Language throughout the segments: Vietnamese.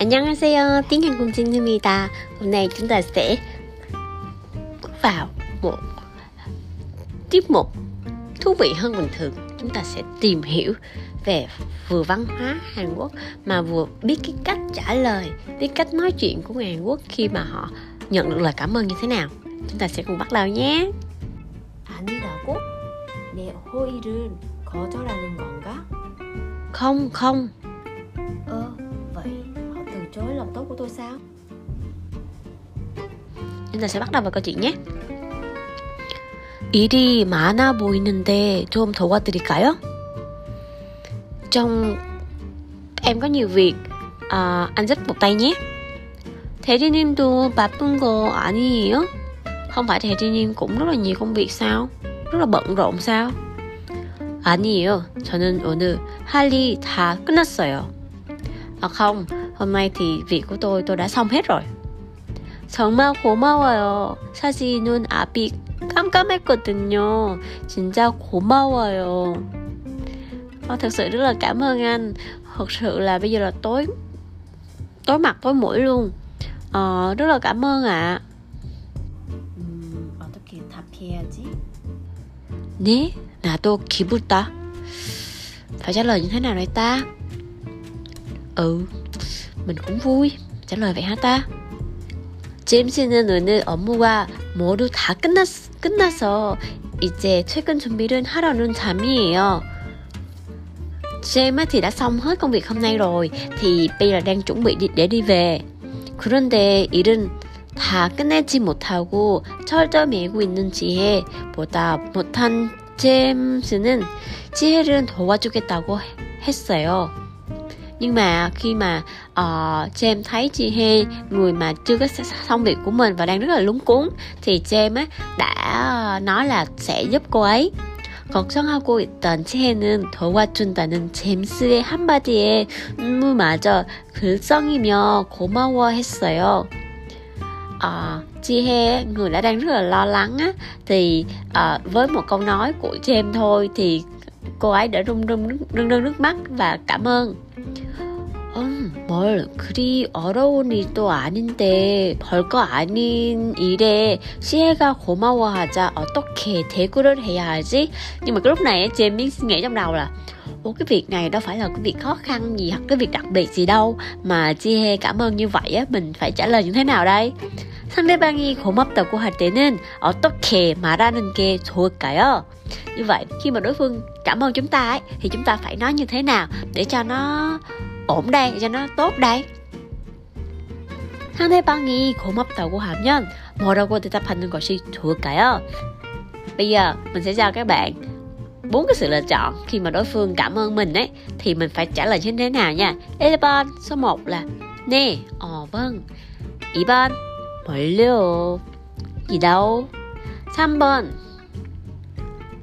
안녕하세요, tiếng Hàn cùng Jin입니다. Hôm nay chúng ta sẽ bước vào một tiết mục thú vị hơn bình thường. Chúng ta sẽ tìm hiểu về vừa văn hóa Hàn Quốc mà vừa biết cái cách trả lời, biết cách nói chuyện của người Hàn Quốc khi mà họ nhận được lời cảm ơn như thế nào. Chúng ta sẽ cùng bắt đầu nhé. 아니라고? 내 호의를 거절하는 건가? Không, không. tốt của tôi sao? chúng ta sẽ bắt đầu vào câu chuyện nhé. 일이 많아 보이는데 좀 도와드릴까요? Trong em có nhiều việc, à, anh giúp một tay nhé. 대리님도 바쁜 거 아니에요? Không phải 대리님 cũng rất là nhiều công việc sao? Rất là bận rộn sao? 아니에요. 저는 오늘 할 일 다 끝났어요. À không, hôm nay thì việc của tôi tôi đã xong hết rồi. 정말 고마워요. 사실 눈 앞이 깜깜했거든요. 진짜 고마워요. Ờ, thật sự rất là cảm ơn anh. Thật sự là bây giờ là tối tối mặt tối mũi luôn. Ờ, rất là cảm ơn ạ. 음, 어떻게 답해야지? 네, 나도 기쁘다. Phải trả lời như thế nào đây ta? Ừ, mình cũng vui. trả lời vậy hả ta? 제임스는 오늘 업무가 모두 다 끝났, 끝나서 이제 퇴근 준비를 하려는 잠이에요. James thì đã xong hết công việc hôm nay rồi thì bây giờ đang chuẩn bị để đi về. 그런데 일은 다 끝내지 못하고 철저 메고 있는 지혜보다 못한 제임스는 지혜를 도와주겠다고 했어요. nhưng mà khi mà uh, James thấy chị He người mà chưa có xong việc của mình và đang rất là lúng cuống thì James á, đã nói là sẽ giúp cô ấy 걱정하고 있던 치해는 도와준다는 제임스의 한마디에 눈물마저 글썽이며 고마워했어요. À, Chi He người đã đang rất là lo lắng á thì à, với một câu nói của James thôi thì cô ấy đã rưng rưng rưng rưng nước mắt và cảm ơn 음, 뭘 그리 어려운 일도 아닌데 별거 아닌 일에 시혜가 고마워하자 어떻게 대꾸를 해야 하지? Nhưng mà cái lúc này James mới nghĩ trong đầu là Ủa cái việc này đâu phải là cái việc khó khăn gì hoặc cái việc đặc biệt gì đâu mà Jihe cảm ơn như vậy á mình phải trả lời như thế nào đây? 상대방이 고맙다고 할 때는 어떻게 말하는 게 좋을까요? Như vậy khi mà đối phương cảm ơn chúng ta ấy, thì chúng ta phải nói như thế nào để cho nó ổn đây cho nó tốt đây 상대방이 고맙다고 하면 뭐라고 대답하는 것이 좋을까요? Bây giờ mình sẽ cho các bạn bốn cái sự lựa chọn khi mà đối phương cảm ơn mình ấy thì mình phải trả lời như thế nào nha. 1번 số 1 là 네, 어 vâng. 2번 뭘요? gì đâu? 3번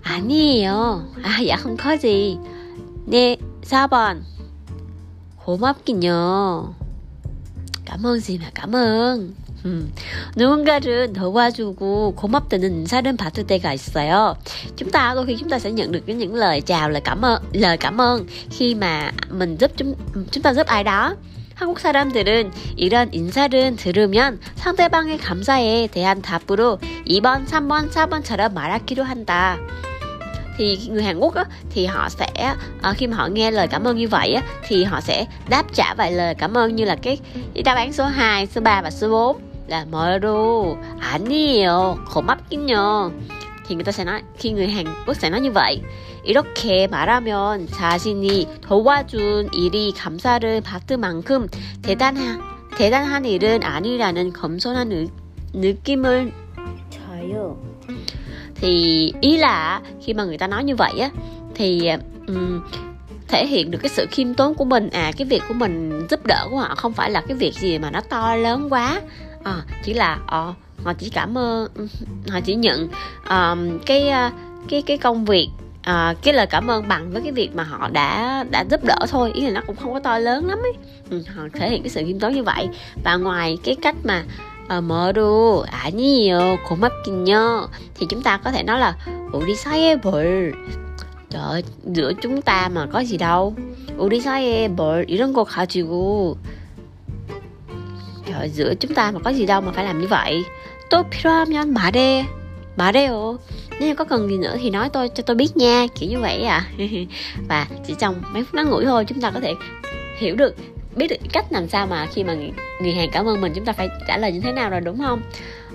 아니에요. À dạ không có gì. 네, 4번 고맙긴요. cảm ơn. 음, 누군가를 도와주고 고맙다는 인사를 받을 때가 있어요. Chúng ta đôi khi chúng ta sẽ nhận được những lời chào, lời cảm ơn, lời cảm ơn khi mà mình giúp chúng chúng ta giúp ai đó. 한국 사람들은 이런 인사를 들으면 상대방의 감사에 대한 답으로 2번, 3번, 4번처럼 말하기로 한다. thì người Hàn Quốc á, thì họ sẽ uh, khi mà họ nghe lời cảm ơn như vậy á, thì họ sẽ đáp trả vài lời cảm ơn như là cái, cái đáp án số 2, số 3 và số 4 là 뭐로 아니에요 고맙긴요 thì người ta sẽ nói khi người Hàn Quốc sẽ nói như vậy 이렇게 말하면 자신이 도와준 일이 감사를 받을 만큼 대단한 대단한 일은 아니라는 겸손한 느, 느낌을 저요. thì ý là khi mà người ta nói như vậy á thì um, thể hiện được cái sự khiêm tốn của mình. À cái việc của mình giúp đỡ của họ không phải là cái việc gì mà nó to lớn quá. À, chỉ là à, họ chỉ cảm ơn họ chỉ nhận um, cái ờ, cái cái công việc à, cái lời cảm ơn bằng với cái việc mà họ đã đã giúp đỡ thôi. Ý là nó cũng không có to lớn lắm ấy. Ừ, họ thể hiện cái sự khiêm tốn như vậy. Và ngoài cái cách mà 어, 뭐로 아니에요 고맙긴요 thì chúng ta có thể nói là 우리 사이에 뭘 Trời giữa chúng ta mà có gì đâu 우리 사이에 뭘 이런 거 가지고 ơi, giữa chúng ta mà có gì đâu mà phải làm như vậy 또 필요하면 말해 말해요 nếu có cần gì nữa thì nói tôi cho tôi biết nha kiểu như vậy à và chỉ trong mấy phút ngắn ngủi thôi chúng ta có thể hiểu được biết được cách làm sao mà khi mà người hàng cảm ơn mình chúng ta phải trả lời như thế nào rồi đúng không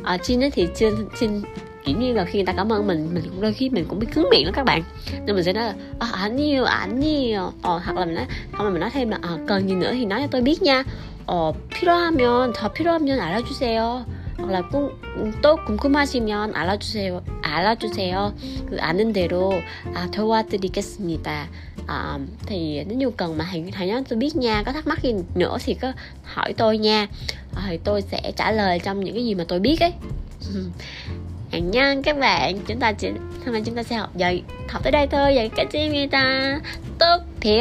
à, Chin ấy thì Chin, Chin kiểu như là khi người ta cảm ơn mình mình cũng đôi khi mình cũng biết cứng miệng lắm các bạn nên mình sẽ nói là à, ảnh nhiều ảnh nhiều ờ, hoặc là mình nói không mà mình nói thêm là à, cần gì nữa thì nói cho tôi biết nha 어, 필요하면 더 필요하면 알려주세요. hoặc là cũng 또 궁금하시면 알려주세요. 알려주세요. 그 아는 대로 à, 도와드리겠습니다. À, thì nếu nhu cần mà hãy hãy nói tôi biết nha có thắc mắc gì nữa thì có hỏi tôi nha à, thì tôi sẽ trả lời trong những cái gì mà tôi biết ấy hẹn nhân các bạn chúng ta chỉ hôm nay chúng ta sẽ học dạy học tới đây thôi vậy cả chị người ta tốt thì